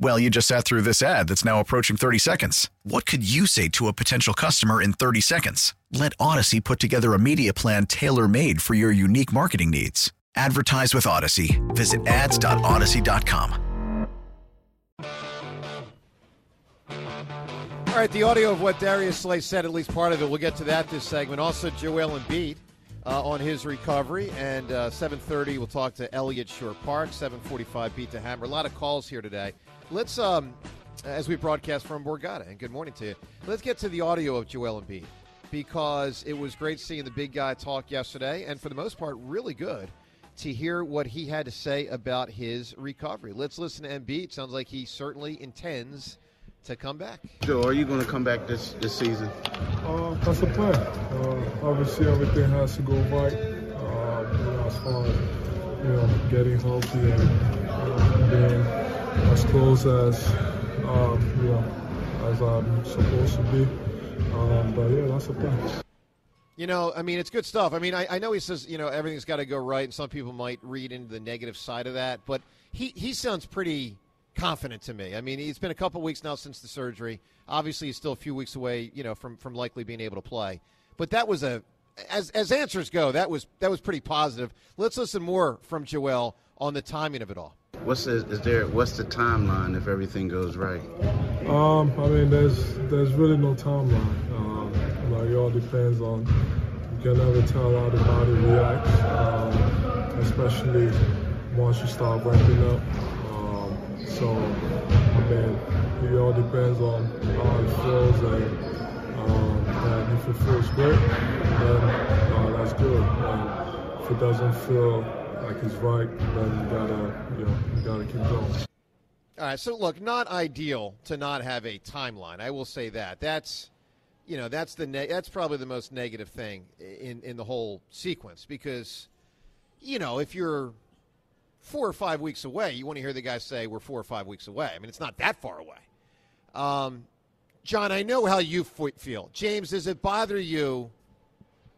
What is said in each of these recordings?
Well, you just sat through this ad that's now approaching 30 seconds. What could you say to a potential customer in 30 seconds? Let Audacy put together a media plan tailor made for your unique marketing needs. Advertise with Audacy. Visit ads.audacy.com. All right, the audio of what Darius Slay said, at least part of it, we'll get to that this segment. Also, Joel Embiid uh, on his recovery, and uh, 7.30 we'll talk to Eliot Shorr-Park, 7.45 beat the hammer. A lot of calls here today. Let's, um, as we broadcast from Borgata, and good morning to you, let's get to the audio of Joel Embiid because it was great seeing the big guy talk yesterday, and for the most part, really good to hear what he had to say about his recovery. Let's listen to Embiid. Sounds like he certainly intends to come back. Joe, are you going to come back this, this season? Uh, that's the plan. Uh, obviously, everything has to go right. Uh, you know, as far as you know, getting healthy and uh, being as close as um, you know as I'm supposed to be. Um, but yeah, that's the plan. You know, I mean, it's good stuff. I mean, I, I know he says, you know, everything's got to go right, and some people might read into the negative side of that, but he, he sounds pretty confident to me. I mean, it's been a couple weeks now since the surgery. Obviously, he's still a few weeks away, you know, from, from likely being able to play. But that was a, as, as answers go, that was, that was pretty positive. Let's listen more from Joel on the timing of it all. What's the, is there? What's the timeline if everything goes right? Um, I mean, there's there's really no timeline. Um, like it all depends on. You can never tell how the body reacts, um, especially once you start ramping up. Um, so, I mean, it all depends on how it feels and, um, and if it feels great, then uh, that's good. And if it doesn't feel like it's right, then you gotta, you know, you gotta keep going. All right. So look, not ideal to not have a timeline. I will say that. That's, you know, that's the ne- that's probably the most negative thing in in the whole sequence because, you know, if you're four or five weeks away, you want to hear the guy say we're four or five weeks away. I mean, it's not that far away. Um, John, I know how you feel. James, does it bother you?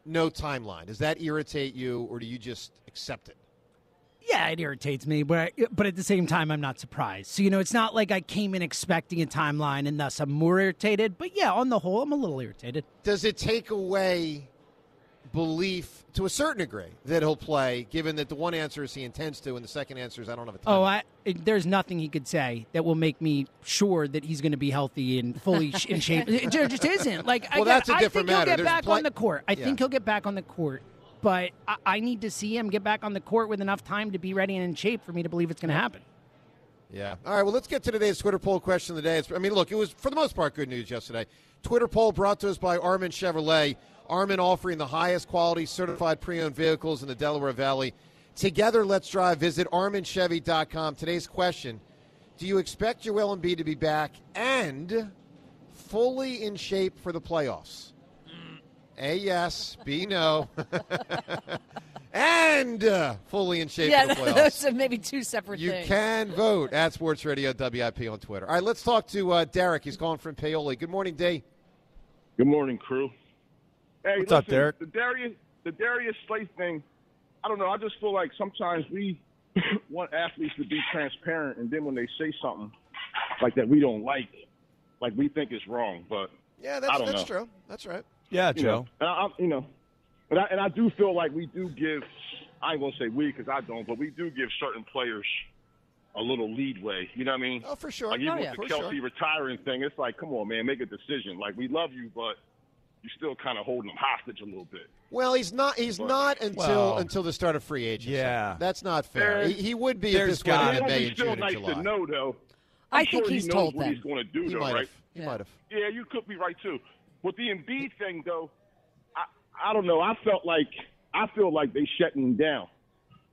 No timeline. Does that irritate you, or do you just accept it? Yeah, it irritates me, but but at the same time, I'm not surprised. So you know, it's not like I came in expecting a timeline, and thus I'm more irritated. But yeah, on the whole, I'm a little irritated. Does it take away belief to a certain degree that he'll play, given that the one answer is he intends to, and the second answer is I don't have a oh, time. Oh, I, it, there's nothing he could say that will make me sure that he's going to be healthy and fully sh- in shape. It just isn't. Like, well, I, that's a I different think matter. he'll get There's back pl- on the court. I Yeah. think he'll get back on the court. But I, I need to see him get back on the court with enough time to be ready and in shape for me to believe it's going to happen. Yeah. All right. Well, let's get to today's Twitter poll question of the day. It's, I mean, look, it was for the most part good news yesterday. Twitter poll brought to us by Armin Chevrolet. Armin offering the highest quality certified pre-owned vehicles in the Delaware Valley. Together, let's drive. Visit ArminChevy.com. Today's question: Do you expect Joel Embiid to be back and fully in shape for the playoffs? A yes, B no, and uh, fully in shape yeah, for the playoffs. those are maybe two separate You things. can vote at Sports Radio WIP on Twitter. All right, let's talk to uh, Derek. He's calling from Paoli. Good morning, D. Good morning, crew. Hey, What's up, listen, Derek? The Darius, the Darius Slay thing, I don't know. I just feel like sometimes we want athletes to be transparent, and then when they say something like that we don't like, like we think is wrong. But Yeah, I that's don't that's know. true. That's right. Yeah, you know, and I, I'm- you know, and I, and I do feel like we do give. I ain't gonna say we because I don't, but we do give certain players a little leadway. You know what I mean? Oh, for sure. Like even Oh, yeah. with the For Kelce sure. retiring thing, it's like, come on, man, make a decision. Like we love you, but you're still kind of holding them hostage a little bit. Well, he's not. He's But- not until Well, until the start of free agency. yeah. that's not fair. He, he would be if this went got- into May and be still June and nice July. to know, though. I I'm think he's he knows told what them. he's going to do, He though, might right? have. He might have. Yeah, you could be right too. With the Embiid thing, though, I I don't know. I felt like I feel like they shutting him down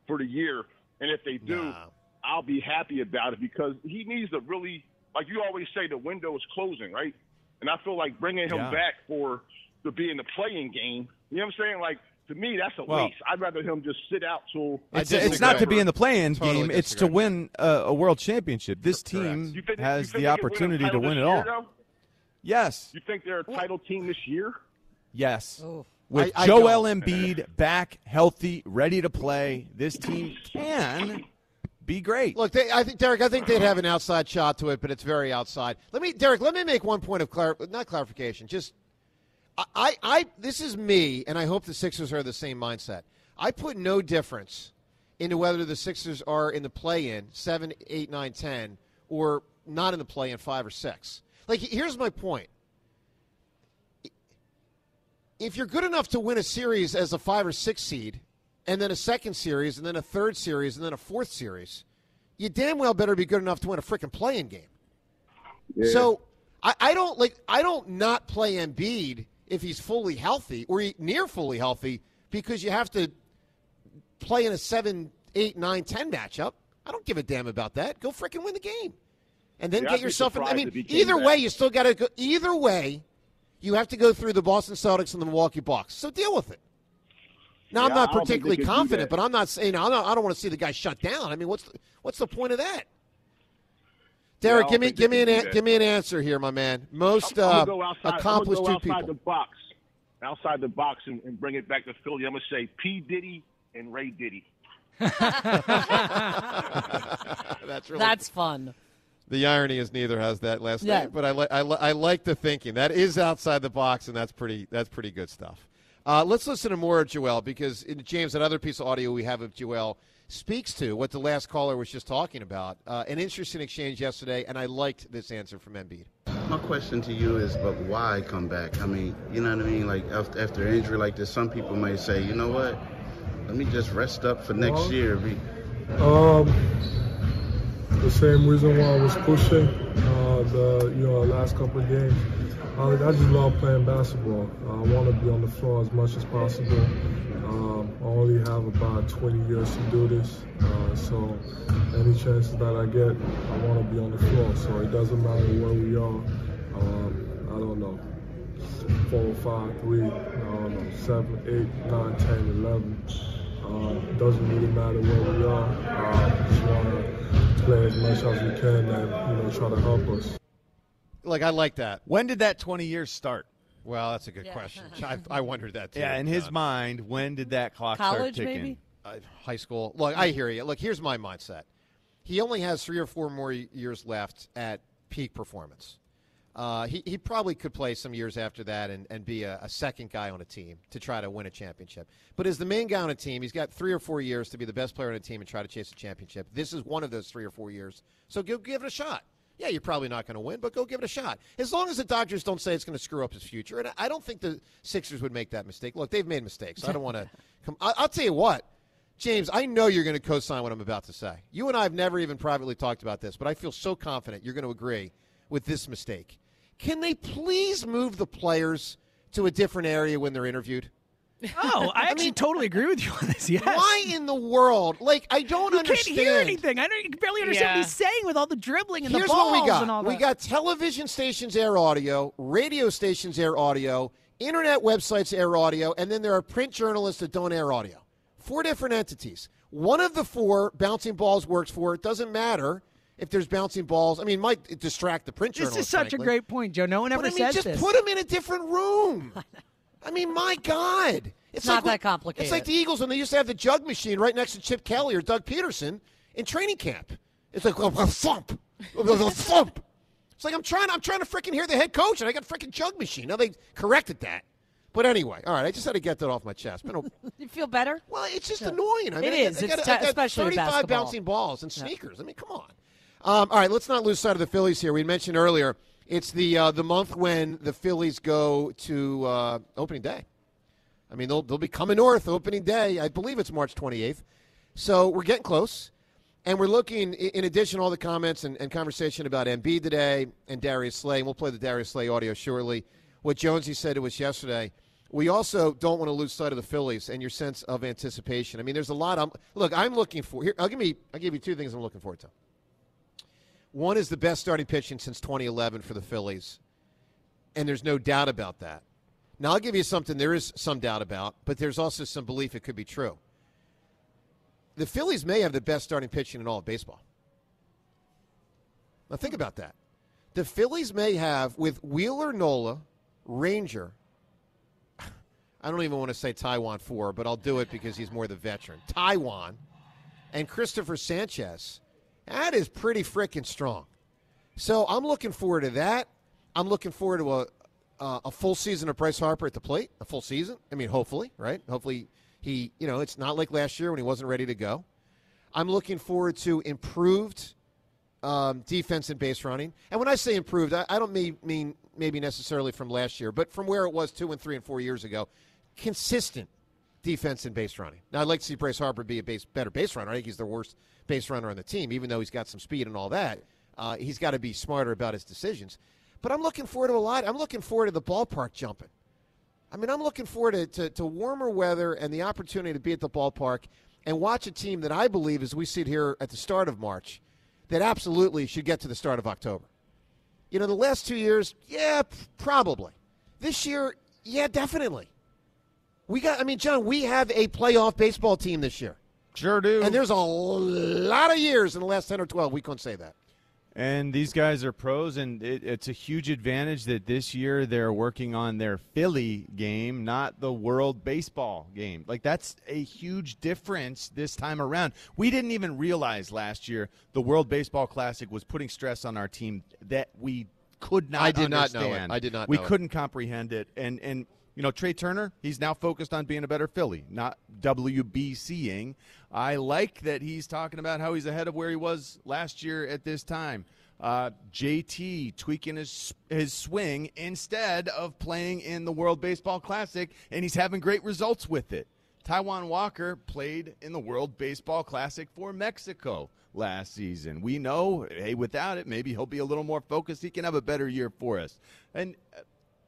for the year, and if they do, Nah. I'll be happy about it because he needs to really, like you always say, the window is closing, right? And I feel like bringing him Yeah. back for to be in the playing game. You know what I'm saying? Like to me, that's a Well- waste. I'd rather him just sit out till. I It's, it's not to be in the play-in Totally game. It's to win a, a world championship. This team You think, has you think the they could win opportunity to win it all. though? Yes, You think they're a title team this year? yes. Oh. With I- I Joel don't. Embiid back, healthy, ready to play, this team can be great. Look, they, I think Derek. I think they'd have an outside shot to it, but it's very outside. Let me, Derek. Let me make one point of clar- not clarification. Just, I, I, I, this is me, and I hope the Sixers are the same mindset. I put no difference into whether the Sixers are in the play-in seven, eight, nine, ten, or not in the play-in five or six. Like, here's my point. If you're good enough to win a series as a five or six seed, and then a second series, and then a third series, and then a fourth series, you damn well better be good enough to win a freaking playing game. So I, I don't like I don't not play Embiid if he's fully healthy or he, near fully healthy because you have to play in a seven, eight, nine, ten matchup. I don't give a damn about that. Go freaking win the game, and then Yeah, get yourself. In, I mean, if he came either way, you still got to go. Either way, you have to go through the Boston Celtics and the Milwaukee Bucks. So deal with it. Now I'm Yeah, not I don't particularly confident, but I'm not saying I don't, I don't want to see the guy shut down. I mean, what's the, what's the point of that? Derek, I don't give me give me an a, give me an answer here, my man. Most I'm, uh, I'm go outside, accomplished I'm gonna two go outside people. the box, outside the box, and, and bring it back to Philly. I'm gonna say P Diddy and Ray Diddy. That's really That's fun. the irony is neither has that last Yeah. name, but I like I, li- I like the thinking. That is outside the box, and that's pretty that's pretty good stuff. Uh, let's listen to more of Joel because in, James, that other piece of audio we have of Joel speaks to what the last caller was just talking about. Uh, an interesting exchange yesterday, and I liked this answer from Embiid. My question to you is, but why come back? I mean, you know what I mean? Like after, after an injury like this, some people may say, you know what? Let me just rest up for next Well- year. Be- Um, the same reason why I was pushing uh, the you know last couple of games. Uh, I just love playing basketball. I want to be on the floor as much as possible. Um, I only have about 20 years to do this, uh, so any chances that I get, I want to be on the floor. So it doesn't matter where we are. Um, I don't know, four, five, three, I don't know, seven, eight, nine, ten, eleven. Uh, doesn't really matter where we are. Uh, just want to play as much as we can and you know try to help us. Like I like that. When did that 20 years start? Well, that's a good Yeah. question. I, I wondered that too. Yeah, in his Uh, mind, when did that clock start College, ticking? maybe? uh, high school. Look, I hear you. Look, here's my mindset. He only has three or four more years left at peak performance. Uh, he, he probably could play some years after that and, and be a, a second guy on a team to try to win a championship. But as the main guy on a team, he's got three or four years to be the best player on a team and try to chase a championship. This is one of those three or four years. So go give it a shot. Yeah, you're probably not going to win, but go give it a shot. As long as the Dodgers don't say it's going to screw up his future, and I- don't think the Sixers would make that mistake. Look, they've made mistakes. I don't want to come. I, I'll tell you what, James. I know you're going to co-sign what I'm about to say. You and I have never even privately talked about this, but I feel so confident you're going to agree with this mistake. Can they please move the players to a different area when they're interviewed? Oh, I actually totally agree with you on this. Yes. Why in the world? Like, I don't You understand. can't hear anything. I don't you can barely understand what he's saying with all the dribbling and Here's the balls what we got. and all that. We got television stations air audio, radio stations air audio, internet websites air audio, and then there are print journalists that don't air audio. Four different entities. One of the four bouncing balls works for. It doesn't matter if there's bouncing balls. I mean, it might distract the print this journalists. is such a great point, Joe. No one ever But I mean, says just this. put them in a different room. I mean, my God. It's not like, that complicated. It's like the Eagles when they used to have the jug machine right next to Chip Kelly or Doug Pederson in training camp. It's like a thump, a thump. It's like I'm trying. I'm trying to freaking hear the head coach, and I got a freaking jug machine. Now they corrected that. But anyway, all right. I just had to get that off my chest. Been a- you feel better? well, it's just annoying. I mean, It I is. got- I It's got- I got especially 35 basketball. bouncing balls and Yeah. sneakers. I mean, come on. Um, all right, let's not lose sight of the Phillies here. We mentioned earlier it's the uh, the month when the Phillies go to uh, opening day. I mean, they'll they'll be coming north opening day. I believe it's March 28th. So we're getting close, and we're looking. In addition, all the comments and, and conversation about Embiid today and Darius Slay. And we'll play the Darius Slay audio shortly. What Jonesy said to us yesterday. We also don't want to lose sight of the Phillies and your sense of anticipation. I mean, there's a lot. I'm look. I'm looking for here. I'll give me. I'll give you two things I'm looking forward to. One is the best starting pitching since 2011 for the Phillies, and there's no doubt about that. Now, I'll give you something there is some doubt about, but there's also some belief it could be true. The Phillies may have the best starting pitching in all of baseball. Now, think about that. The Phillies may have, with Wheeler Nola, Ranger, I don't even want to say Taijuan 4, but I'll do it because he's more the veteran. Taijuan and Christopher Sanchez. That is pretty freaking strong. So I'm looking forward to that. I'm looking forward to a uh, a full season of Bryce Harper at the plate. A full season. I mean, hopefully, right? Hopefully, he. You know, it's not like last year when he wasn't ready to go. I'm looking forward to improved um, defense and base running. And when I say improved, I, I don't mean, mean maybe necessarily from last year, but from where it was two and three and four years ago. Consistent defense and base running. Now, I'd like to see Bryce Harper be a base, better base runner. I think he's the worst base runner on the team, even though he's got some speed and all that. Uh, he's got to be smarter about his decisions. But I'm looking forward to a lot. I'm looking forward to the ballpark jumping. I mean, I'm looking forward to, to, to warmer weather and the opportunity to be at the ballpark and watch a team that I believe, as we sit here at the start of March, that absolutely should get to the start of October. You know, the last two years, yeah, probably. This year, yeah, definitely. We got, I mean, John, we have a playoff baseball team this year. Sure do. And there's a lot of years in the last 10 or 12 we couldn't say that. And these guys are pros, and it, it's a huge advantage that this year they're working on their Philly game, not the World Baseball game. Like, that's a huge difference this time around. We didn't even realize last year the World Baseball Classic was putting stress on our team that we could not I did not know it. I did not We know it. couldn't comprehend it. And, and, you know, Trea Turner, he's now focused on being a better Philly, not WBCing. I like that he's talking about how he's ahead of where he was last year at this time. Uh, JT tweaking his his swing instead of playing in the World Baseball Classic, and he's having great results with it. Taijuan Walker played in the World Baseball Classic for Mexico last season. We know, hey, without it, maybe he'll be a little more focused. He can have a better year for us. And uh,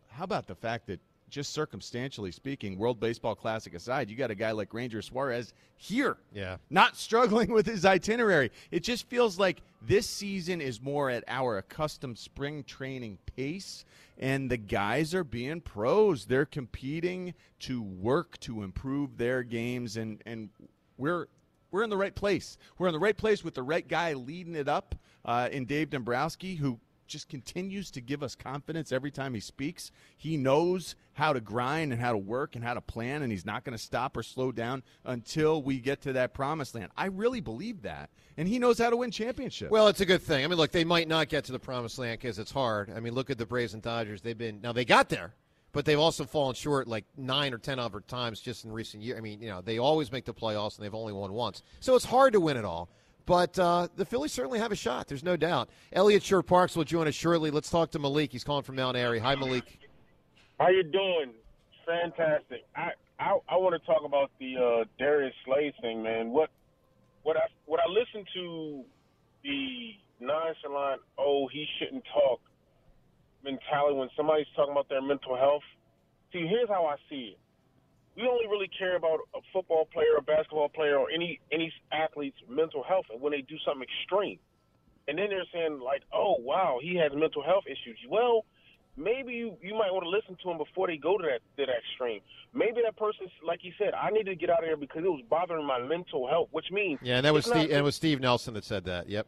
how about the fact that, just circumstantially speaking, World Baseball Classic aside, you got a guy like Ranger Suarez here. Yeah. Not struggling with his itinerary. It just feels like this season is more at our accustomed spring training pace, and the guys are being pros. They're competing to work to improve their games, and, and we're we're in the right place. We're in the right place with the right guy leading it up uh, in Dave Dombrowski, who just continues to give us confidence every time he speaks. He knows how to grind and how to work and how to plan, and he's not going to stop or slow down until we get to that promised land. I really believe that, and he knows how to win championships. Well, it's a good thing. I mean, look, they might not get to the promised land because it's hard. I mean, look at the Braves and Dodgers. They've been now they got there, but they've also fallen short like nine or ten other times just in recent years. I mean, you know, they always make the playoffs and they've only won once, so it's hard to win it all. But uh, the Phillies certainly have a shot. There's no doubt. Eliot Shorr-Parks will join us shortly. Let's talk to Malik. He's calling from Mount Airy. Hi, Malik. How you doing? Fantastic. I I, I want to talk about the uh, Darius Slay thing, man. What what I what I listened to the nonchalant oh he shouldn't talk mentality when somebody's talking about their mental health. See, here's how I see it. We only really care about a football player, a basketball player, or any any athlete's mental health when they do something extreme. And then they're saying like, "Oh, wow, he has mental health issues." Well, maybe you, you might want to listen to him before they go to that to that extreme. Maybe that person, like you said, I need to get out of here because it was bothering my mental health, which means Yeah, and that was it's not Steve, and it was Steve Nelson that said that. Yep.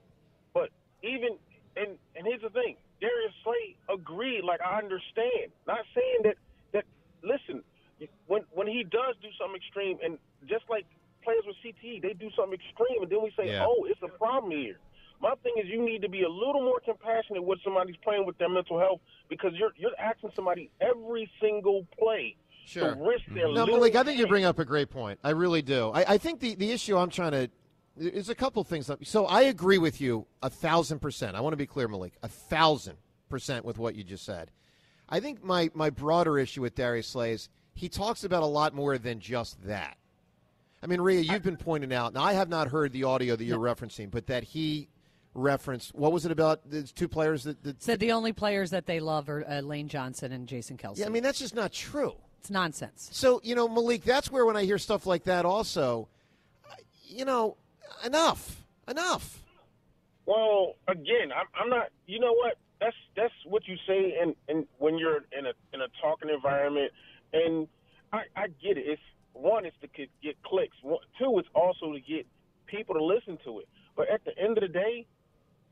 But even and and here's the thing, Darius Slay agreed. Like I understand, not saying that that. Listen, when when he does do something extreme, and just like players with CTE, they do something extreme, and then we say, Yeah. "Oh, it's a problem here." My thing is, you need to be a little more compassionate with somebody's playing with their mental health because you're you're asking somebody every single play Sure. to risk their mm-hmm. No, Malik, I think you bring up a great point. I really do. I, I think the, the issue I'm trying to there's a couple things. that- So I agree with you a thousand percent. I want to be clear, Malik, a thousand percent with what you just said. I think my my broader issue with Darius Slay is he talks about a lot more than just that. I mean, Rhea, you've been pointing out, and I have not heard the audio that you're referencing, but that he referenced what was it about? The two players that, that Said the only players that they love are uh, Lane Johnson and Jason Kelce. yeah, I mean that's just not true. it's nonsense. So, you know, Malik, that's where when I hear stuff like that also, you know, enough. Enough. Well, again, I'm, I'm not. You know what? That's that's what you say, and and when you're in a in a talking environment, and I, I get it. It's one is to get, clicks. One, two is also to get people to listen to it. But at the end of the day,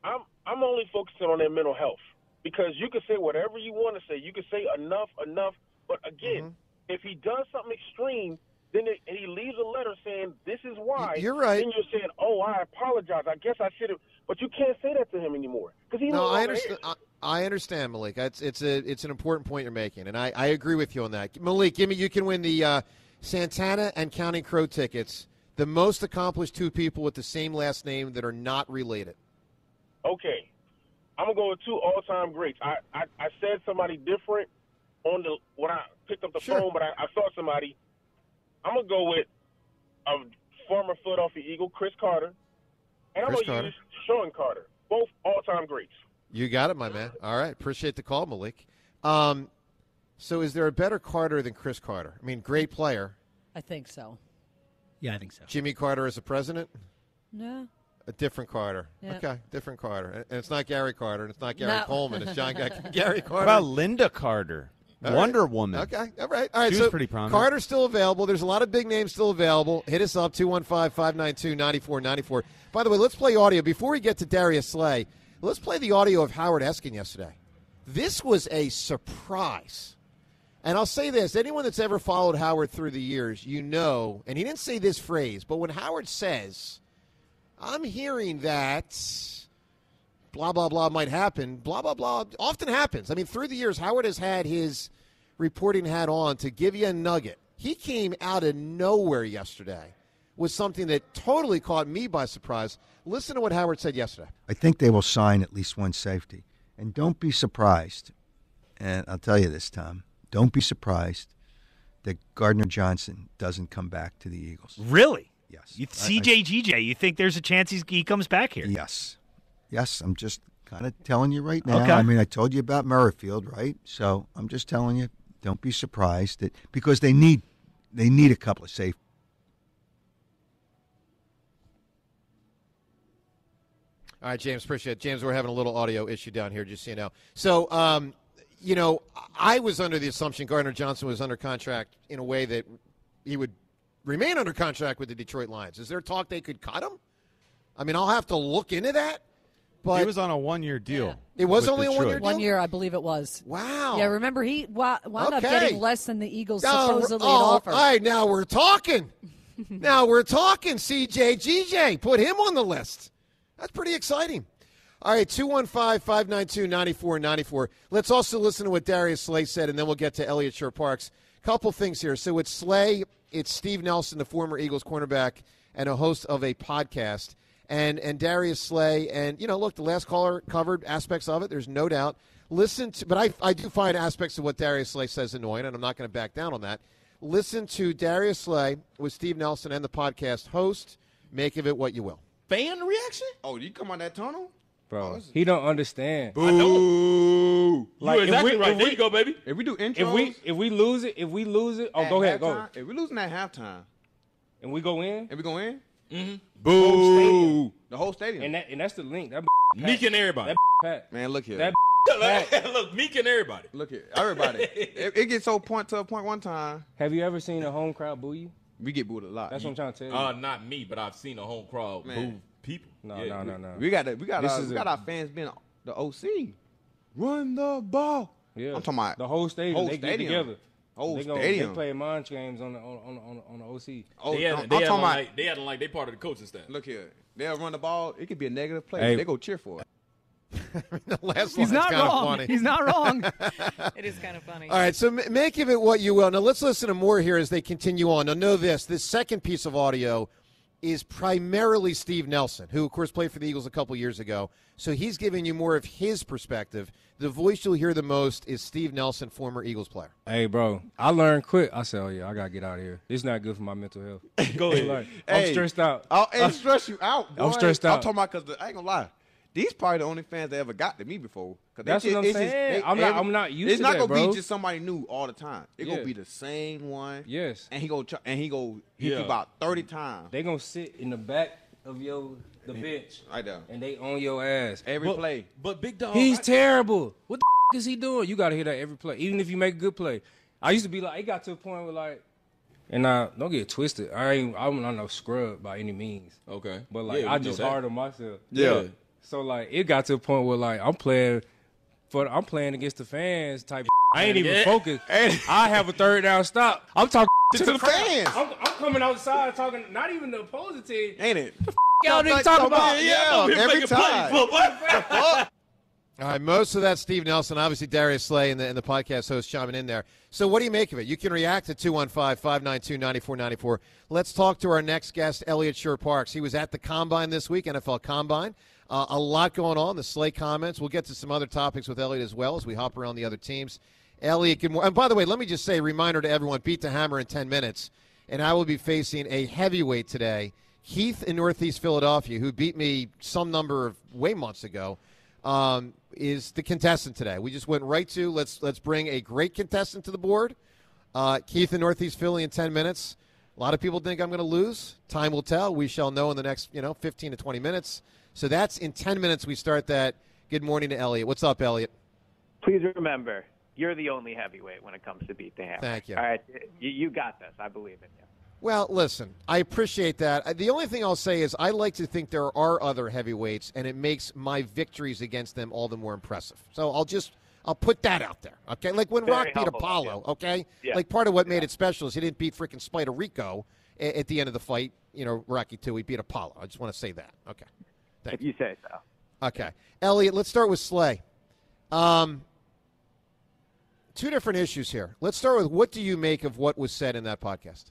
I'm I'm only focusing on their mental health because you can say whatever you want to say. You can say enough, enough. But again, mm-hmm. if he does something extreme, then it, and he leaves a letter saying this is why. You're right. Then you're saying, oh, I apologize. I guess I should have. But you can't say that to him anymore because he No, I understand. I, I understand, Malik. It's it's a it's an important point you're making, and I, I agree with you on that. Malik, give me you can win the uh, Santana and Counting Crow tickets. The most accomplished two people with the same last name that are not related. Okay, I'm gonna go with two all-time greats. I, I, I said somebody different on the when I picked up the Sure. phone, but I, I saw somebody. I'm gonna go with a former Philadelphia Eagle, Cris Carter, and I'm Chris gonna Carter. use Shawn Carter, both all-time greats. You got it, my man. All right, appreciate the call, Malik. Um, so, is there a better Carter than Cris Carter? I mean, great player. I think so. Yeah, I think so. Jimmy Carter as a president. No. A different Carter. Yeah. Okay, different Carter. And it's not Gary Carter, and it's not Gary No. Coleman. It's John Ga- Gary What Carter. about Lynda Carter? All right. Wonder Woman. Okay, all right. All right, She so pretty prominent. Carter's still available. There's a lot of big names still available. Hit us up, 215 592 9494. By the way, let's play audio. Before we get to Darius Slay, let's play the audio of Howard Eskin yesterday. This was a surprise. And I'll say this anyone that's ever followed Howard through the years, you know, and he didn't say this phrase, but when Howard says, I'm hearing that blah, blah, blah might happen, blah, blah, blah often happens. I mean, through the years, Howard has had his reporting hat on to give you a nugget. He came out of nowhere yesterday with something that totally caught me by surprise. Listen to what Howard said yesterday. I think they will sign at least one safety. And don't be surprised, and I'll tell you this, Tom, don't be surprised that Gardner Johnson doesn't come back to the Eagles. Really? Yes. You, I- I- CJGJ, you think there's a chance he's, he comes back here? Yes. Yes, I'm just kind of telling you right now. Okay. I mean, I told you about Merrifield, right? So I'm just telling you, don't be surprised that because they need they need a couple of safe. All right, James, appreciate it. James, we're having a little audio issue down here, just so you know. So, um, you know, I was under the assumption Gardner Johnson was under contract in a way that he would remain under contract with the Detroit Lions. Is there talk they could cut him? I mean, I'll have to look into that. But he was on a one-year deal. It was with only a one-year One year, I believe it was. Wow. Yeah, remember he wa- wound up getting less than the Eagles Now, supposedly oh, had offered. All right, now we're talking. now we're talking. CJGJ, put him on the list. That's pretty exciting. All right, 215 592 9494. Let's also listen to what Darius Slay said, and then we'll get to Eliot Shorr-Parks. Couple things here. So it's Slay, it's Steve Nelson, the former Eagles cornerback, and a host of a podcast. And, and Darius Slay, and, you know, look, the last caller covered aspects of it. There's no doubt. Listen to, but I, I do find aspects of what Darius Slay says annoying, and I'm not going to back down on that. Listen to Darius Slay with Steve Nelson and the podcast host. Make of it what you will. Fan reaction? Oh, you come on that tunnel? Bro, he don't understand. Boo! Like, you if exactly we- right. if there we- you go, baby. If we do intros, If we if we lose it, if we lose it, oh at go ahead, go. halftime, If we losing at halftime, And we go in, and we go in, mm-hmm. Boo! The whole stadium. and that and that's the link. That Meek and everybody. That pat. man, look here. That pat. look, Meek and everybody. Look here, everybody. it, it gets so point to a point one time. Have you ever seen a home crowd boo you? We get booed a lot. That's what I'm trying to tell you. Uh, not me, but I've seen a home crowd Man. boo people. no, Yeah. no, no, no. We got it. We got This our, is we a- got our fans being the OC. Run the ball. Yeah. I'm talking about the whole stadium. whole they stadium. get together. Whole they gonna, stadium. They play mind games on the on on on, on the OC. Oh, they I'm- had, I'm they had talking about- like they had like they part of the coaching staff. Look here, they'll run the ball. It could be a negative play. Hey. They go cheer for it. the last He's line's not kinda wrong. funny. He's not wrong. It is kind of funny. All right, so m- make of it what you will. Now let's listen to more here as they continue on. Now know this: this second piece of audio is primarily Steve Nelson, who of course played for the Eagles a couple years ago. So he's giving you more of his perspective. The voice you'll hear the most is Steve Nelson, former Eagles player. Hey, bro, I learned quick. I said, oh yeah, I gotta get out of here. It's not good for my mental health. Go ahead. I'm stressed out. Oh, it stress you out. Boy. I'm stressed out. I'm talking about because I ain't gonna lie. These probably the only fans that ever got to me before. 'Cause they That's just- what I'm it's just- saying. they- I'm not- every- I'm not used It's not that, gonna bro. be just somebody new all the time. It Yeah. gonna be the same one. Yes. And he go try, and he go hit Yeah. you about thirty times. They gonna sit in the back of your the bench Right there. and they on your ass Every But- play. But big dog, He's I- terrible. What the f- is he doing? You gotta hear that every play, even if you make a good play. I used to be like, it got to a point where like, and I don't get it twisted. I ain't, I'm not no scrub by any means. Okay, But like, Yeah, I just hard on myself. Yeah. So like, it got to a point where like, I'm playing for, I'm playing against the fans type. I ain't even Yeah. focused. I have a third down stop. I'm talking To the crowd. fans. I'm, I'm coming outside talking, not even the opposing team. Ain't it? Y'all didn't talk about. Yeah, every time. All right, most of that Steve Nelson, obviously Darius Slay and the, and the podcast host chiming in there. So, what do you make of it? You can react to 215 592 9494. Let's talk to our next guest, Eliot Shorr-Parks. He was at the Combine this week, NFL Combine. Uh, a lot going on, the Slay comments. We'll get to some other topics with Eliot as well as we hop around the other teams. Eliot, good morning. And by the way, let me just say, reminder to everyone beat the hammer in 10 minutes, and I will be facing a heavyweight today. Keith in Northeast Philadelphia, who beat me some number of way months ago um, is the contestant today. We just went right to let's let's bring a great contestant to the board. Uh, Keith in Northeast Philly in ten minutes. A lot of people think I'm going to lose. Time will tell. We shall know in the next you know 15 to 20 minutes. So that's in 10 minutes. We start that. Good morning to Eliot. What's up, Eliot? Please remember, you're the only heavyweight when it comes to beat the hammer. Thank you. All right, you, got this. I believe in you. Well, listen, I appreciate that. The only thing I'll say is I like to think there are other heavyweights, and it makes my victories against them all the more impressive. So I'll just I'll put that out there, okay? Like when Very Rock beat Apollo, okay? Yeah. Like part of what made it special is he didn't beat freaking Spider Rico at the end of the fight. You know, Rocky two, he beat Apollo. I just want to say that. Okay. If you say so. Okay, Eliot. Let's start with Slay. Um, two different issues here. Let's start with what do you make of what was said in that podcast?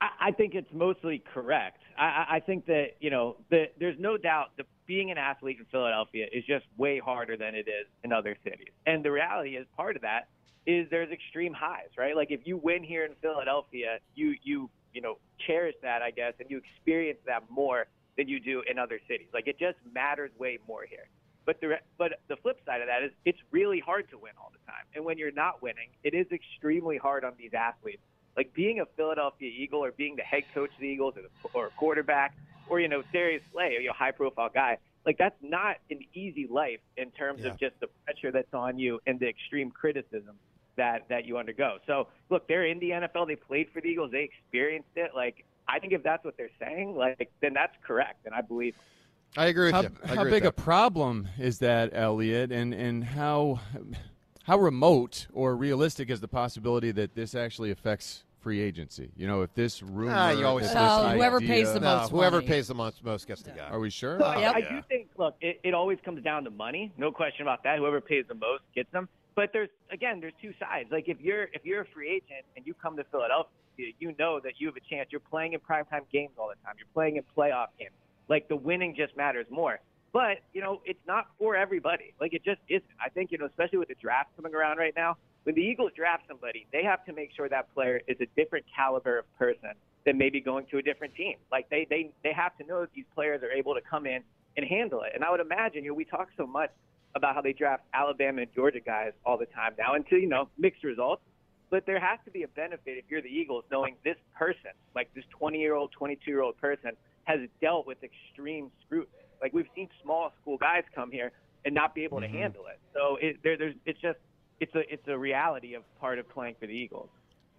I, I think it's mostly correct. I, I- I think that you know the, there's no doubt that being an athlete in Philadelphia is just way harder than it is in other cities. And the reality is, part of that is there's extreme highs, right? Like if you win here in Philadelphia, you you you know cherish that, I guess, and you experience that more than you do in other cities. Like it just matters way more here. But the but the flip side of that is it's really hard to win all the time. And when you're not winning, it is extremely hard on these athletes. Like being a Philadelphia Eagle or being the head coach of the Eagles or, the, or a quarterback or you know Darius Slay, you know, high profile guy. Like that's not an easy life in terms Yeah. of just the pressure that's on you and the extreme criticism that that you undergo. So look, they're in the NFL. They played for the Eagles. They experienced it. Like I think if that's what they're saying, like then that's correct, and I believe. I agree with how, you. I how big a problem is that, Eliot, and and how how remote or realistic is the possibility that this actually affects free agency? You know, if this rumor, Ah, you always if this so. whoever idea- pays the No, most whoever money. pays the most, most gets the guy. Are we sure? So I, Yep. I do think, look, it, it always comes down to money. No question about that. Whoever pays the most gets them. But there's again, there's two sides. Like if you're if you're a free agent and you come to Philadelphia, you know that you have a chance. You're playing in primetime games all the time. You're playing in playoff games. Like the winning just matters more. But you know, it's not for everybody. Like it just isn't. I think you know, especially with the draft coming around right now, when the Eagles draft somebody, they have to make sure that player is a different caliber of person than maybe going to a different team. Like they they they have to know that these players are able to come in and handle it. And I would imagine, you know, we talk so much about how they draft Alabama and Georgia guys all the time now until, you know, mixed results. But there has to be a benefit if you're the Eagles knowing this person, like this 20 year old, 22 year old person, has dealt with extreme scrutiny. Like we've seen small school guys come here and not be able to mm-hmm. handle it. So it, there, there's, it's just, it's a, it's a reality of part of playing for the Eagles.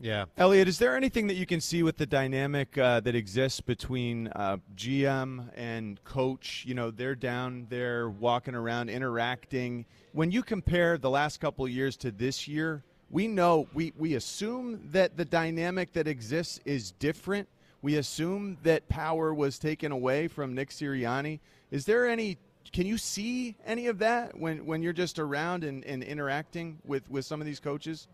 Yeah. Eliot, is there anything that you can see with the dynamic uh, that exists between uh, GM and coach? You know, they're down there walking around, interacting. When you compare the last couple years to this year, we know we we assume that the dynamic that exists is different. We assume that power was taken away from Nick Sirianni. Is there any? Can you see any of that when when you're just around and, and interacting with with some of these coaches?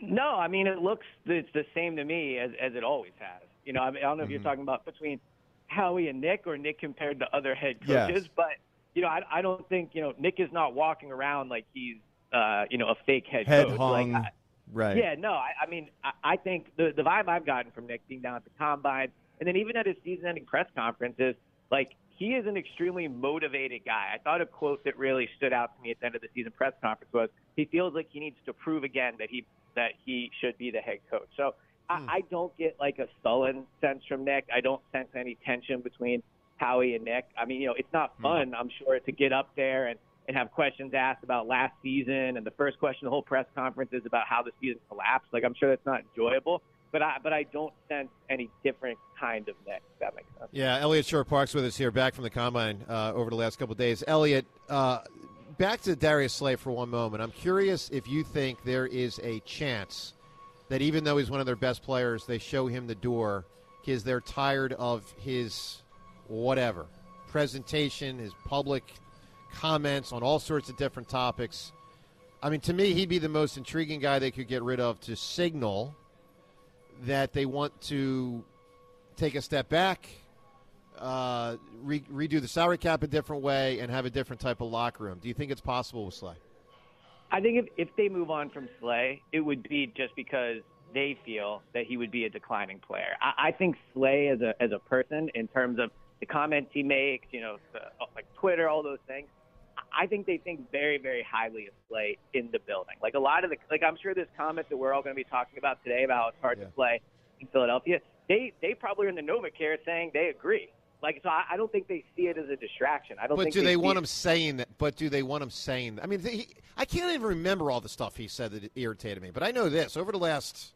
No, I mean it looks it's the same to me as as it always has. You know, I, mean, I don't know if Mm-hmm. you're talking about between Howie and Nick or Nick compared to other head Yes. coaches, but you know, I, I don't think you know Nick is not walking around like he's uh, you know a fake head, Head coach. hung, Like, I, right? Yeah, no, I, I mean, I, I think the the vibe I've gotten from Nick being down at the combine, and then even at his season-ending press conference is like he is an extremely motivated guy. I thought a quote that really stood out to me at the end of the season press conference was he feels like he needs to prove again that he that he should be the head coach. So I, I don't get like a sullen sense from Nick. I don't sense any tension between Howie and Nick. I mean, you know, it's not fun, I'm sure, to get up there and and have questions asked about last season, and the first question the whole press conference is about how the season collapsed. Like I'm sure that's not enjoyable, but I but I don't sense any different kind of Nick. If that makes sense. Yeah, Eliot Shorr-Parks with us here, back from the combine uh, over the last couple of days. Eliot, uh, back to Darius Slay for one moment. I'm curious if you think there is a chance that even though he's one of their best players, they show him the door because they're tired of his whatever presentation, his public comments on all sorts of different topics. I mean, to me, he'd be the most intriguing guy they could get rid of to signal that they want to take a step back, uh, re- redo the salary cap a different way, and have a different type of locker room. Do you think it's possible with Slay? I think if if they move on from Slay, it would be just because they feel that he would be a declining player. I, I think Slay as a as a person, in terms of the comments he makes, you know, the, like Twitter, all those things. I think they think very, very highly of Slay in the building. Like a lot of the, like I'm sure this comment that we're all going to be talking about today about how it's hard to play in Philadelphia. They they probably are in the NovaCare saying they agree. Like so, I, I don't think they see it as a distraction. I don't. But think do they see want it- him saying that? But do they want him saying that? I mean, he, I can't even remember all the stuff he said that irritated me. But I know this: over the last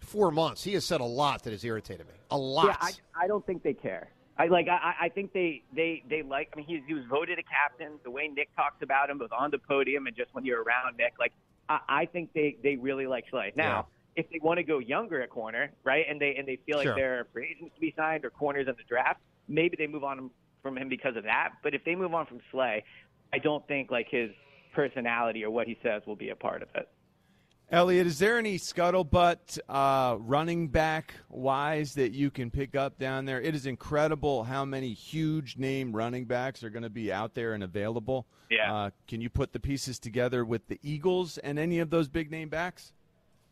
four months, he has said a lot that has irritated me. A lot. Yeah, I, I don't think they care. I like. I, I think they they they like. I mean, he, he was voted a captain. The way Nick talks about him, both on the podium and just when you're around Nick, like I, I think they they really like Slay. Now, if they want to go younger at corner, right, and they and they feel like Sure. there are free agents to be signed or corners in the draft, maybe they move on from him because of that. But if they move on from Slay, I don't think like his personality or what he says will be a part of it. Eliot, is there any scuttlebutt uh, running back wise that you can pick up down there? It is incredible how many huge name running backs are going to be out there and available. Yeah. Uh, can you put the pieces together with the Eagles and any of those big name backs?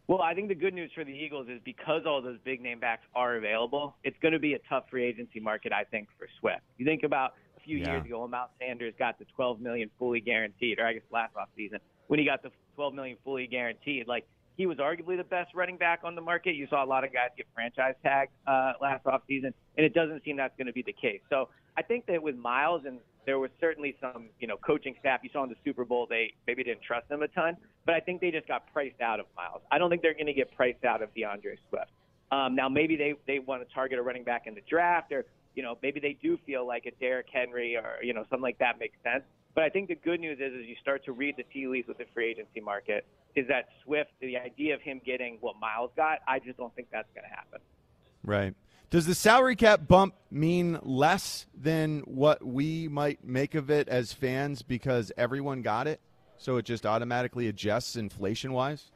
Well, I think the good news for the Eagles is because all those big name backs are available, it's going to be a tough free agency market, I think, for Swift. You think about a few Yeah. years ago when Miles Sanders got the 12 million fully guaranteed, or I guess last off season when he got the 12 million fully guaranteed, like he was arguably the best running back on the market. You saw a lot of guys get franchise tagged uh, last off season, and it doesn't seem that's going to be the case. So I think that with Miles, and there was certainly some, you know, coaching staff you saw in the Super Bowl, they maybe didn't trust him a ton, but I think they just got priced out of Miles. I don't think they're going to get priced out of D'Andre Swift. Um, now maybe they they want to target a running back in the draft, or you know maybe they do feel like a Derrick Henry or you know something like that makes sense. But I think the good news is, is you start to read the tea leaves with the free agency market, is that Swift, the idea of him getting what Miles got, I just don't think that's going to happen. Right. Does the salary cap bump mean less than what we might make of it as fans because everyone got it? So it just automatically adjusts inflation wise?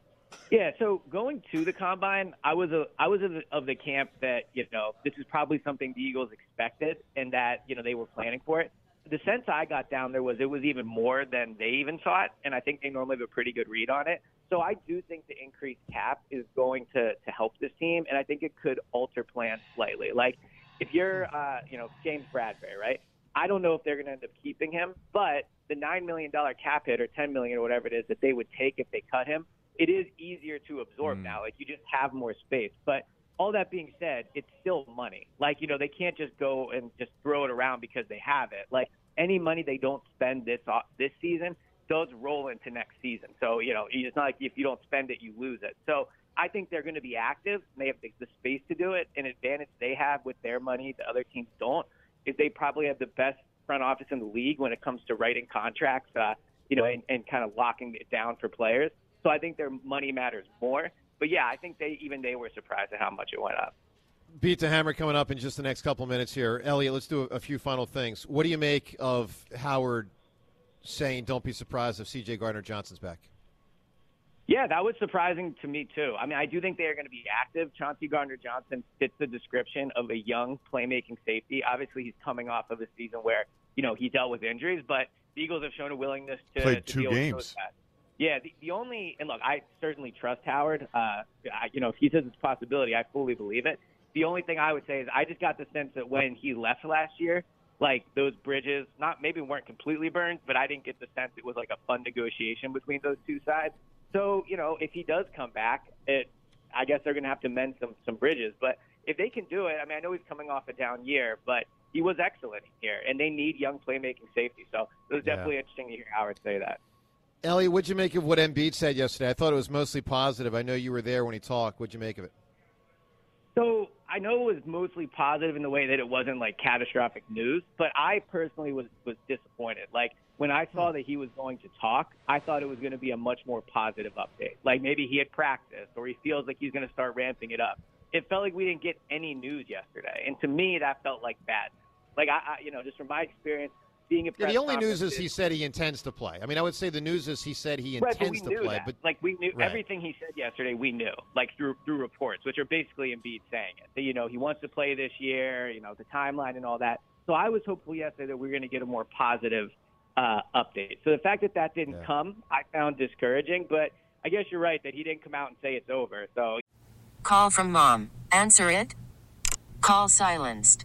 Yeah, so going to the combine, I was a I was of the, of the camp that you know this is probably something the Eagles expected and that you know they were planning for it. The sense I got down there was it was even more than they even thought, and I think they normally have a pretty good read on it. So I do think the increased cap is going to to help this team, and I think it could alter plans slightly. Like if you're uh, you know James Bradberry, right? I don't know if they're going to end up keeping him, but the nine million dollar cap hit or ten million or whatever it is that they would take if they cut him, it is easier to absorb now. Like you just have more space. But all that being said, it's still money. Like you know they can't just go and just throw it around because they have it. Like any money they don't spend this off this season does roll into next season. So you know it's not like if you don't spend it you lose it. So I think they're going to be active. They have the, the space to do it. An advantage they have with their money the other teams don't is they probably have the best front office in the league when it comes to writing contracts, uh, you know, and, and kind of locking it down for players. So I think their money matters more. But yeah, I think they even they were surprised at how much it went up. Beat the Hammer coming up in just the next couple minutes here. Eliot, let's do a, a few final things. What do you make of Howard saying, "Don't be surprised if C.J. Gardner Johnson's back"? Yeah, that was surprising to me too. I mean, I do think they are going to be active. Chauncey Gardner Johnson fits the description of a young playmaking safety. Obviously, he's coming off of a season where you know he dealt with injuries, but the Eagles have shown a willingness to Played to two deal games. those. Yeah, the, the only and look, I certainly trust Howard. Uh, I, you know, if he says it's a possibility, I fully believe it. The only thing I would say is I just got the sense that when he left last year, like those bridges, not maybe weren't completely burned, but I didn't get the sense it was like a fun negotiation between those two sides. So you know, if he does come back, it I guess they're going to have to mend some some bridges. But if they can do it, I mean, I know he's coming off a down year, but he was excellent here, and they need young playmaking safety. So it was Yeah. definitely interesting to hear Howard say that. Eliot, what'd you make of what Embiid said yesterday? I thought it was mostly positive. I know you were there when he talked. What'd you make of it? So I know it was mostly positive in the way that it wasn't like catastrophic news, but I personally was was disappointed. Like when I saw hmm. that he was going to talk, I thought it was going to be a much more positive update. Like maybe he had practiced or he feels like he's going to start ramping it up. It felt like we didn't get any news yesterday, and to me that felt like bad. Like I, I you know, just from my experience being a Yeah, the only news is conferences- he said he intends to play. I mean, I would say the news is he said he Right, but intends we to knew play. that. But like we knew Right. everything he said yesterday. We knew, like through through reports, which are basically Embiid saying it. That you know he wants to play this year. You know the timeline and all that. So I was hopeful yesterday that we were going to get a more positive uh, update. So the fact that that didn't come, I found discouraging. But I guess you're right that he didn't come out and say it's over. So Call from mom. Answer it. Call silenced.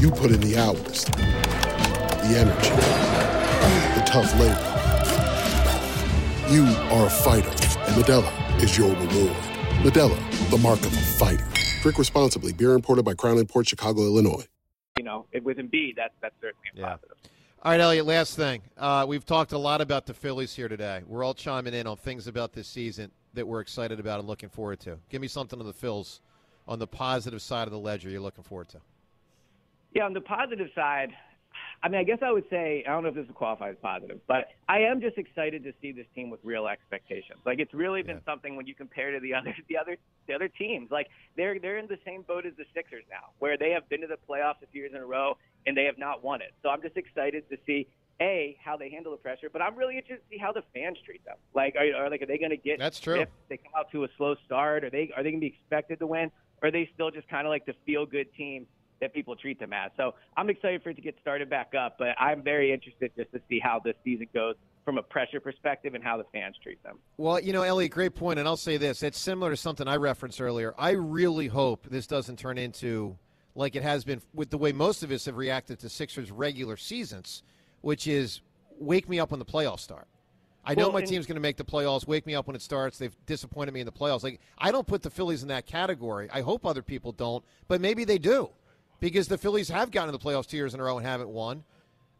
You put in the hours, the energy, the tough labor. You are a fighter, and Modelo is your reward. Modelo, the mark of a fighter. Drink responsibly. Beer imported by Crown Port Chicago, Illinois. you know with Embiid, that's that's certainly a positive. All right, Eliot, last thing. Uh, we've talked a lot about the Phillies here today. We're all chiming in on things about this season that we're excited about and looking forward to. Give me something on the Phils on the positive side of the ledger you're looking forward to. Yeah, on the positive side, I mean, I guess I would say I don't know if this would qualify as positive, but I am just excited to see this team with real expectations. Like it's really been something when you compare to the other the other the other teams. Like they're they're in the same boat as the Sixers now, where they have been to the playoffs a few years in a row and they have not won it. So I'm just excited to see a how they handle the pressure, but I'm really interested to see how the fans treat them. Like are, are like are they going to get That's true. If they come out to a slow start, are they are they going to be expected to win, or are they still just kind of like the feel good team? That people treat them as. So I'm excited for it to get started back up, but I'm very interested just to see how this season goes from a pressure perspective and how the fans treat them. Well, you know, Eliot, great point, and I'll say this: it's similar to something I referenced earlier. I really hope this doesn't turn into like it has been with the way most of us have reacted to Sixers regular seasons, which is wake me up when the playoffs start. I know Well, my and- team's going to make the playoffs. Wake me up when it starts. They've disappointed me in the playoffs. Like I don't put the Phillies in that category. I hope other people don't, but maybe they do, because the Phillies have gotten to the playoffs two years in a row and haven't won.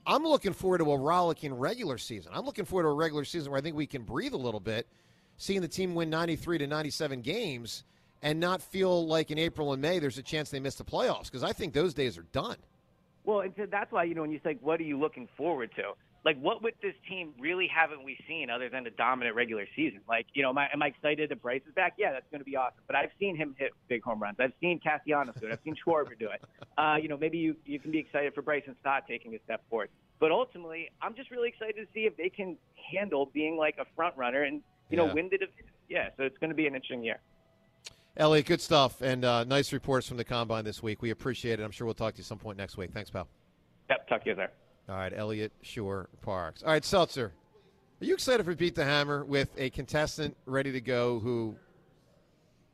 I'm looking forward to a rollicking regular season. I'm looking forward to a regular season where I think we can breathe a little bit, seeing the team win 93 to 97 games and not feel like in April and May there's a chance they miss the playoffs because I think those days are done. Well, and so that's why you know when you say what are you looking forward to? Like what with this team really haven't we seen other than a dominant regular season? Like you know, am I, am I excited that Bryce is back? Yeah, that's going to be awesome. But I've seen him hit big home runs. I've seen Castellanos do it. I've seen Schwarber do it. Uh, you know, maybe you you can be excited for Bryson Stott taking a step forward. But ultimately, I'm just really excited to see if they can handle being like a front runner and you know Yeah. win the division. Yeah, so it's going to be an interesting year. Eliot, good stuff, and uh, nice reports from the combine this week. We appreciate it. I'm sure we'll talk to you some point next week. Thanks, pal. Yep, talk to you there. All right, Elliot Shore Parks. All right, Seltzer, are you excited for Beat the Hammer with a contestant ready to go who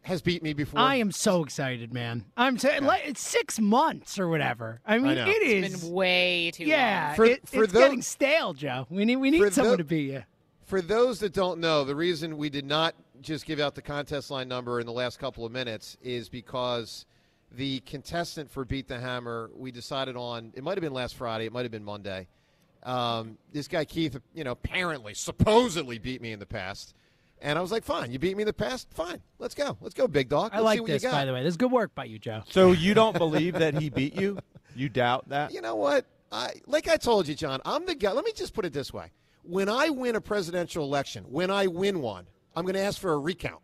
has beat me before? I am so excited, man. I'm saying like, it's six months or whatever. I mean, know. it It's is been way too yeah, long. For- it- for it's tho- getting stale, Joe. We need we need someone tho- to beat you. For those that don't know, the reason we did not just give out the contest line number in the last couple of minutes is because the contestant for Beat the Hammer, we decided on, it might have been last Friday, it might have been Monday. Um, this guy, Keith, you know, apparently, supposedly beat me in the past. And I was like, fine, you beat me in the past? Fine, let's go. Let's go, big dog. I Let's see like what this, you got. by the way. This is good work by you, Joe. So you don't believe that he beat you? You doubt that? You know what? I like I told you, John. I'm the guy. Let me just put it this way: when I win a presidential election, when I win one, I'm going to ask for a recount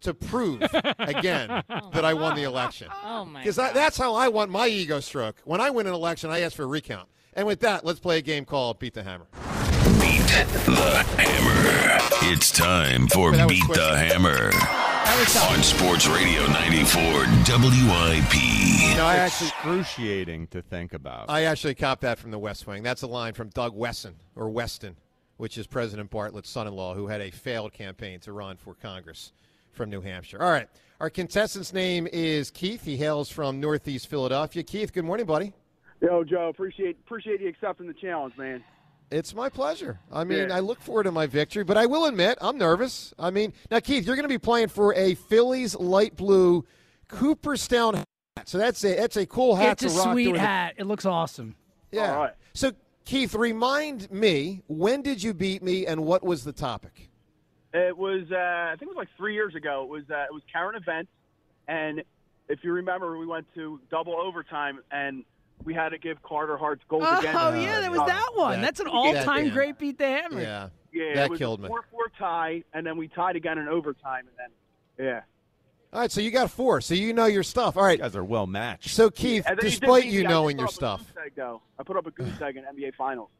to prove again that I won the election. Oh my! Because that's how I want my ego stroke. When I win an election, I ask for a recount. And with that, let's play a game called Beat the Hammer. Beat the Hammer. It's time for That Beat the Hammer on Sports Radio 94 WIP. No, I actually, excruciating to think about. I actually copped that from the West Wing. That's a line from Doug Wesson or Weston, which is President Bartlet's son-in-law, who had a failed campaign to run for Congress from New Hampshire. All right, our contestant's name is Keith. He hails from Northeast Philadelphia. Keith, good morning, buddy. Yo, Joe, appreciate appreciate you accepting the challenge, man. It's my pleasure. I mean, Yeah. I look forward to my victory, but I will admit I'm nervous. I mean, now Keith, you're going to be playing for a Phillies light blue Cooperstown hat, so that's a that's a cool hat It's a rock sweet during the- hat. It looks awesome. Yeah. So Keith, remind me when did you beat me and what was the topic? It was uh, I think it was like three years ago. It was uh, it was current events, and if you remember, we went to double overtime and we had to give Carter Hart's gold Oh again. Oh yeah, that was that one. That's an all-time that- great beat the hammer. Yeah. Yeah, That it was killed a me. Four-four tie, and then we tied again in overtime, and then yeah. All right, so you got four, so you know your stuff. All right, you guys are well matched. So Keith, And then he did despite beat you knowing your put up a stuff, egg, though. I put up a goose egg in NBA Finals.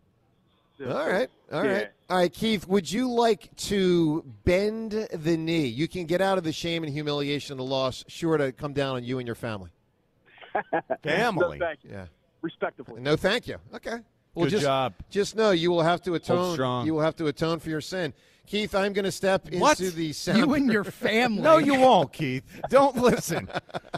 So- All right. All right. Yeah. All right, Keith, would you like to bend the knee? You can get out of the shame and humiliation of the loss, sure to come down on you and your family. No, thank you. Yeah. Respectfully. No, thank you. Okay. Well, Good just, job. Just know you will have to atone. strong. You will have to atone for your sin. Keith, I'm going to step What? into the sound. You and your family. No, you won't, Keith. Don't listen.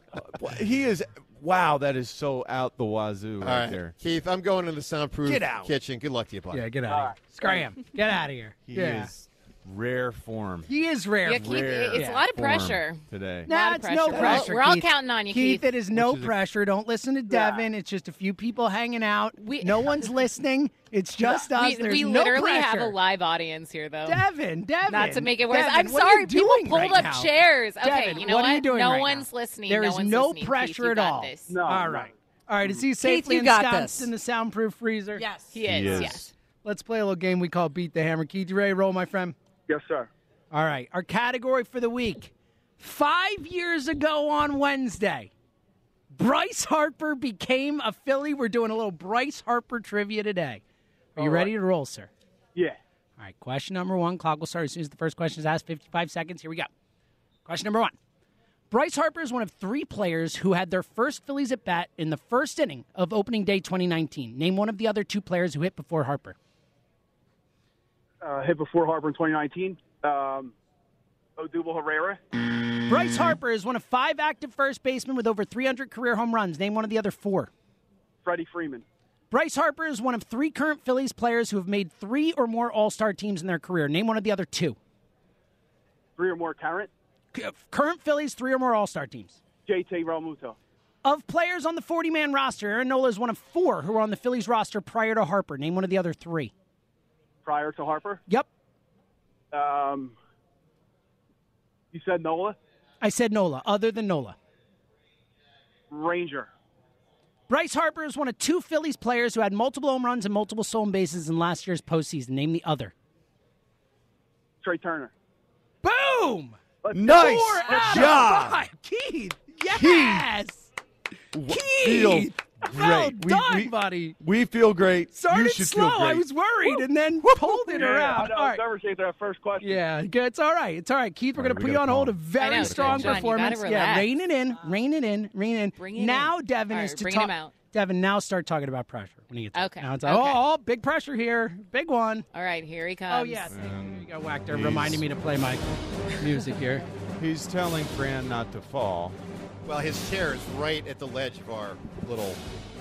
he is. Wow, that is so out the wazoo All right, right, there. Keith, I'm going to the soundproof Get out. kitchen. Good luck to you, buddy. Yeah, get out of here. Scram. Get out of here. He yeah. is rare form. He is rare. Yeah, Keith, Rare it's a lot of pressure. today. No, Lot of it's no pressure. pressure. We're all Keith. counting on you, Keith. it is no Which is a- pressure. Don't listen to Devin. It's just a few people hanging out. We... no one's listening. It's just us. We, There's we no literally have a live audience here, though. Devin, Devin. Not to make it worse. Devin, I'm sorry. People doing pulled right up now? chairs. Okay, Devin, you know what what? are you doing no right one's now? listening. There no is no listening. Keith, pressure at all. This. No, all no. right. All right. Is he safely you ensconced in the soundproof freezer? Yes. He is. He is. Yes. Let's play a little game we call Beat the Hammer. Keith, you ready to roll, my friend? Yes, sir. All right. Our category for the week. Five years ago on Wednesday, Bryce Harper became a Philly. We're doing a little Bryce Harper trivia today. Are you right. ready to roll, sir? Yeah. All right. Question number one. Clock will start as soon as the first question is asked. 55 seconds. Here we go. Question number one. Bryce Harper is one of three players who had their first Phillies at bat in the first inning of opening day 2019. Name one of the other two players who hit before Harper. Uh, hit before Harper in 2019. Um, Odubel Herrera. Bryce Harper is one of five active first basemen with over 300 career home runs. Name one of the other four. Freddie Freeman. Bryce Harper is one of three current Phillies players who have made three or more All Star teams in their career. Name one of the other two. Three or more current. Current Phillies, three or more All Star teams. JT Realmuto. Of players on the 40 man roster, Aaron Nola is one of four who were on the Phillies roster prior to Harper. Name one of the other three. Prior to Harper. Yep. Um, you said Nola. I said Nola, other than Nola. Ranger. Bryce Harper is one of two Phillies players who had multiple home runs and multiple stolen bases in last year's postseason. Name the other. Trea Turner. Boom! Nice Four out of job. Keith, yes! Feel Keith! Great. Well We- done, we- buddy. We feel great. Started you should slow. feel great. I was worried and then pulled it Yeah, around. I know, All right. never that first question. Yeah, good. It's all right. It's all right. Keith, we're All going to we put you on gotta hold. A very know, strong John, performance. Yeah, relax. rein it in. Uh, rein it in. Rein it in. Bring it now, in. Devin All is right, to bringing talk. him out. Devin, now start talking about pressure when he gets Okay, Now it's like, okay. oh, big pressure here. Big one. All right, here he oh, comes. Oh, yes. There you go, Wachter, He's- reminding me to play my music here. He's telling Fran not to fall. Well, his chair is right at the ledge of our little.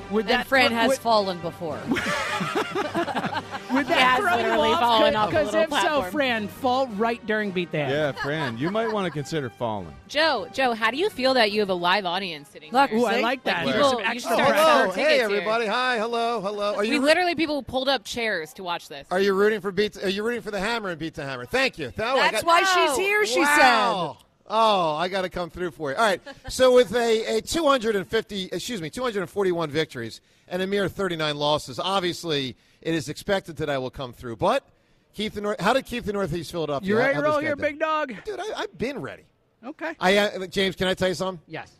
Would And Fran has fallen before. Would that has throw you literally off? fallen off a Because little if so, platform. Fran, fall right during beat the. Yeah, Fran, you might want to consider falling. Joe, Joe, how do you feel that you have a live audience sitting Look, here? ooh, I like that. Like, There's people, some you extra should start pressure. Hello, hey tickets here. everybody! Hi, hello, hello. Are you We you literally people pulled up chairs to watch this. are you rooting for beat? Are you rooting for the Hammer and beat the Hammer? Thank you. Oh, I That's got- why she's oh, here, she Wow. Oh, I got to come through for you. All right. So with a, a 250, excuse me, 241 victories and a mere 39 losses, obviously it is expected that I will come through. But Keith the North, how did Keith the Northeast Philadelphia? You ready to roll here, big dog? Dude, I, I've been ready. Okay. I uh, James, can I tell you something? Yes.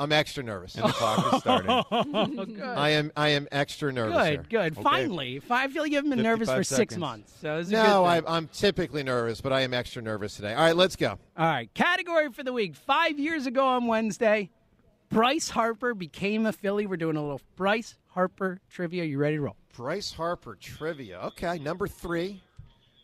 I'm extra nervous. And the clock is starting. Oh, good. I am I am extra nervous. Good, here. good. Okay. Finally. I feel like you haven't been nervous 55 for six months. So it's No, I, I'm typically nervous, but I am extra nervous today. All right, let's go. All right. Category for the week. Five years ago on Wednesday, Bryce Harper became a Philly. We're doing a little Bryce Harper trivia. You ready to roll? Bryce Harper trivia. Okay, number three.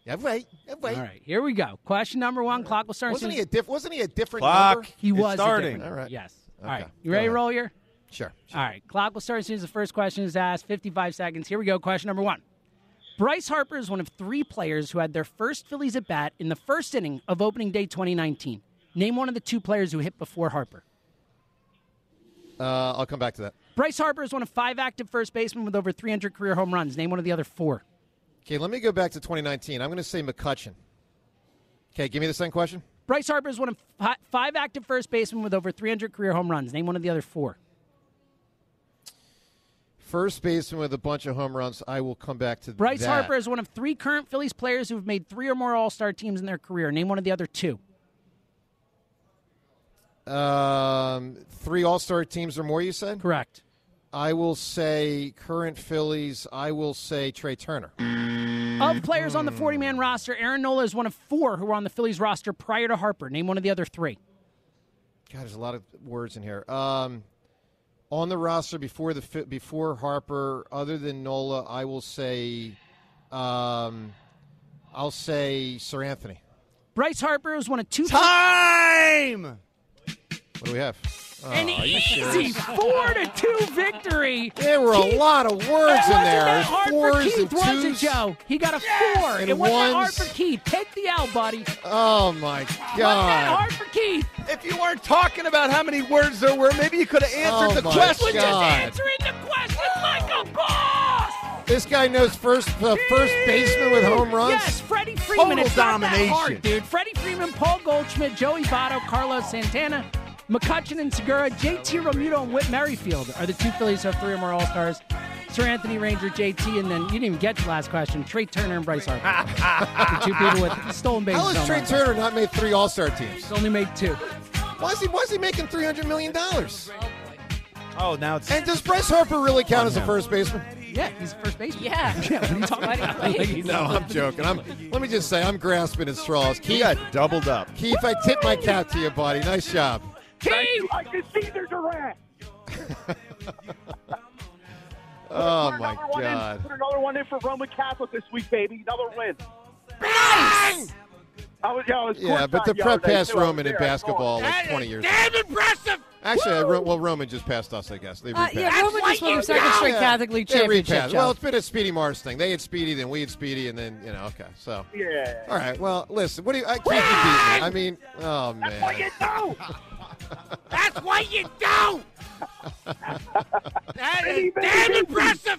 Yeah, wait, yeah, wait. All right. Here we go. Question number one. Clock will start. Wasn't soon he a diff- Wasn't he a different Clock. number? He It's was a starting. different- All right. Yes. All Okay. right. You ready to roll here? Sure. All right. Clock will start as soon as the first question is asked. 55 seconds. Here we go. Question number one. Bryce Harper is one of three players who had their first Phillies at bat in the first inning of opening day 2019. Name one of the two players who hit before Harper. Uh, I'll come back to that. Bryce Harper is one of five active first basemen with over 300 career home runs. Name one of the other four. Okay, let me go back to 2019. I'm going to say McCutchen. Okay, give me the second question. Bryce Harper is one of fi- five active first basemen with over 300 career home runs. Name one of the other four. First baseman with a bunch of home runs. I will come back to Bryce that. Harper is one of three current Phillies players who have made three or more All Star teams in their career. Name one of the other two. Um, three All Star teams or more. You said correct. I will say current Phillies. I will say Trea Turner. Of players on the 40 man roster, Aaron Nola is one of four who were on the Phillies roster prior to Harper. Name one of the other three. God, there's a lot of words in here. Um, on the roster before the before Harper, other than Nola, I will say, um, I'll say Seranthony. Bryce Harper was one of two. Time. What do we have? Oh, An easy serious? four to two victory. There were a lot of words it in wasn't there. That hard Fours for Keith, and was it, twos. Joe? He got a four. And it wasn't that hard for Keith. Take the L, buddy. Oh my God! Wasn't that hard for Keith? If you weren't talking about how many words there were, maybe you could have answered Oh the my question. We're just answering the question like a boss. This guy knows first uh, first baseman with home runs. Yes, Freddie Freeman. Total it's not that hard, dude. Freddie Freeman, Paul Goldschmidt, Joey Votto, Carlos Santana, McCutchen and Segura, JT Realmuto, and Whit Merrifield are the two Phillies who have three or more All Stars. Seranthony Ranger, JT, and then you didn't even get to the last question. Trea Turner and Bryce Harper. the two people with stolen bases. How has Trea runs. Turner not made three All Star teams? He's only made two. Why is he Why is he making three hundred million dollars? Oh, now it's And does Bryce Harper really count as a oh, first baseman? Yeah, he's a first baseman. Yeah. yeah, what are you talking about? Like, he's- No, I'm joking. I'm. Let me just say, I'm grasping at straws. he Keith, got doubled up. Keith, I tip my cap to you, buddy. Nice job. Keith! I can see there's a rat. Oh Put my another one in- God. Put another one in for Roman Catholic this week, baby. Another win. Nice. I was, yeah, I was Yeah, but the the prep other day, past too. Roman in there. I basketball like 20 years. ago. Damn impressive! Actually, I, well, Roman just passed us, I guess. They Uh, repassed. yeah, Roman just won their second Yeah. straight Catholic League They championship. Well, it's been a Speedy Morris thing. They had Speedy, then we had Speedy, and then you know. Okay, so Yeah. all right. Well, listen. What do you? I can't you beat me. I mean, oh That's what you man. do. That's what you do! that And is even damn impressive!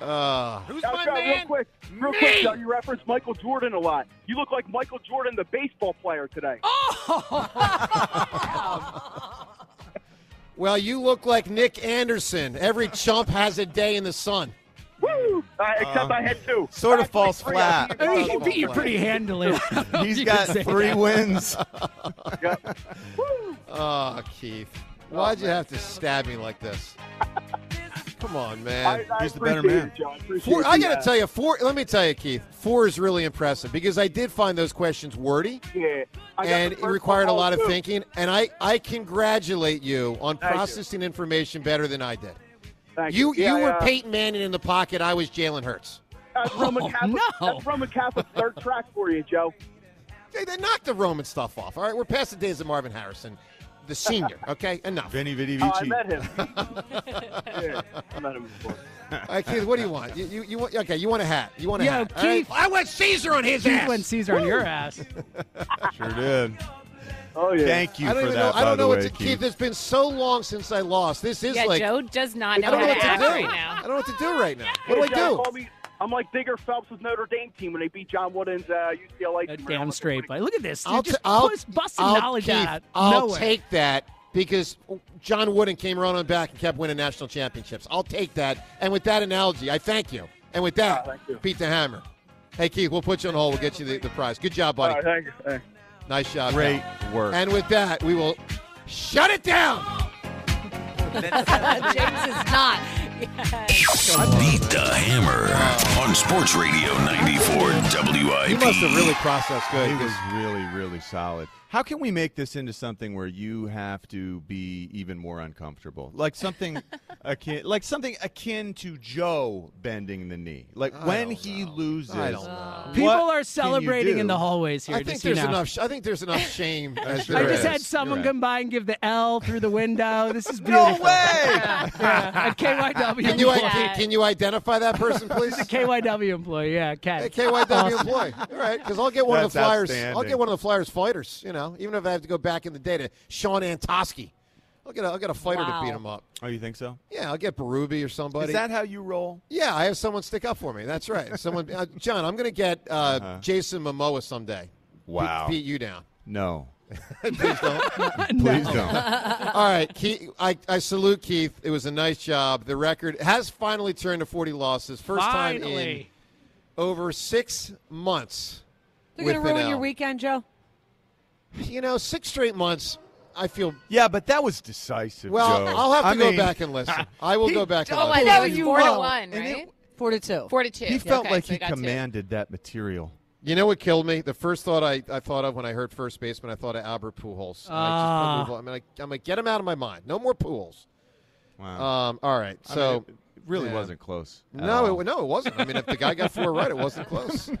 Uh, Who's Now, my Joe, man? Real quick, real Me. quick, Joe, you reference Michael Jordan a lot. You look like Michael Jordan, the baseball player today. Oh. Well, you look like Nick Anderson. Every chump has a day in the sun. Woo! Uh, except I had two. Sort of Actually, falls three. flat. I mean, he beat you pretty handily. He's You got three that. wins. Oh, Keith. Why'd you have to stab me like this? Come on, man. I, I He's the better man. it, I Four, I got to uh, tell you, four. Let me tell you, Keith. Four is really impressive because I did find those questions wordy Yeah. And it required a lot of too. thinking. And I, I congratulate you on Thank you. processing information better than I did. Thank You, Yeah, you were uh, Peyton Manning in the pocket. I was Jalen Hurts. That's Roman Oh, Catholic. no. That's Roman Catholic third track for you, Joe. Hey, they knocked the Roman stuff off. All right, we're past the days of Marvin Harrison, the senior. Okay, enough. Vinny Vidi Oh, I met him. yeah, I met him before. All right, Keith, what do you want? You, you, you want? Okay, you want a hat? You want a Yo, hat? all right? Keith. I went Caesar on his ass. Keith ass. went Caesar on your ass. Sure did. Oh yeah. Thank you I don't for even that. know. I don't know what to, Keith. It's been so long since I lost. This is Yeah, like Joe does not I don't know what to do. right now. I don't know what to do right now. What do Hey, I Joe, do? Call me- I'm like Digger Phelps' with Notre Dame team when they beat John Wooden's uh, UCLA team. Damn straight, buddy. Look at this. I'll, just t- I'll, push- busting I'll, knowledge Keith, out. I'll Nowhere. take that because John Wooden came around on back and kept winning national championships. I'll take that. And with that analogy, I thank you. And with that, thank you. beat the hammer. Hey, Keith, we'll put you on hold. We'll get you the, the prize. Good job, buddy. All right, thank you. Hey. Nice job. Great pal. work. And with that, we will shut it down. James is not. Beat the Hammer on Sports Radio 94 WIP. He must have really processed good. He was really, really solid. How can we make this into something where you have to be even more uncomfortable, like something akin, like something akin to Joe bending the knee, like I when don't he know. loses. I don't uh, know. People are celebrating in the hallways here. I think just so you there's know. enough. I think there's enough shame. as I just is. had someone You're right. come by and give the L through the window. This is No beautiful. way! Yeah, a KYW Can you, employee. can, can you identify that person, please? He's a KYW employee. Yeah, Ken. Hey, KYW employee. All right, because I'll get one of the Flyers. I'll get one of the Flyers fighters. You know, even if I have to go back in the day to Shawn Antoski. I'll get a, I'll get a fighter to beat him up. Oh, you think so? Yeah, I'll get Baruby or somebody. Is that how you roll? yeah, I have someone stick up for me. That's right. Someone, uh, John. I'm going to get uh, Uh-huh. Jason Momoa someday. Beat- Wow. beat, you down. No. Please don't. Please don't. All right, Keith, I, I salute Keith. It was a nice job. The record has finally turned to 40 losses. First time in over six months. They're going to ruin an your weekend, Joe? You know, six straight months. I feel. Yeah, but that was decisive. Well, Joe. I'll have to I go mean, back and listen. I will he- go back and Oh, I listen. know you you four to won't. one, And it- right? Four to two. Four to two. He felt Okay, like so he I got two. commanded that material. You know what killed me? The first thought I, I thought of when I heard first baseman, I thought of Albert Pujols. And I Ah. just, I'm gonna I'm gonna get him out of my mind. No more Pujols. Wow. Um, all right, I so mean, it really yeah. wasn't close. at no, it, no, it wasn't. I mean, if the guy got four right, it wasn't close.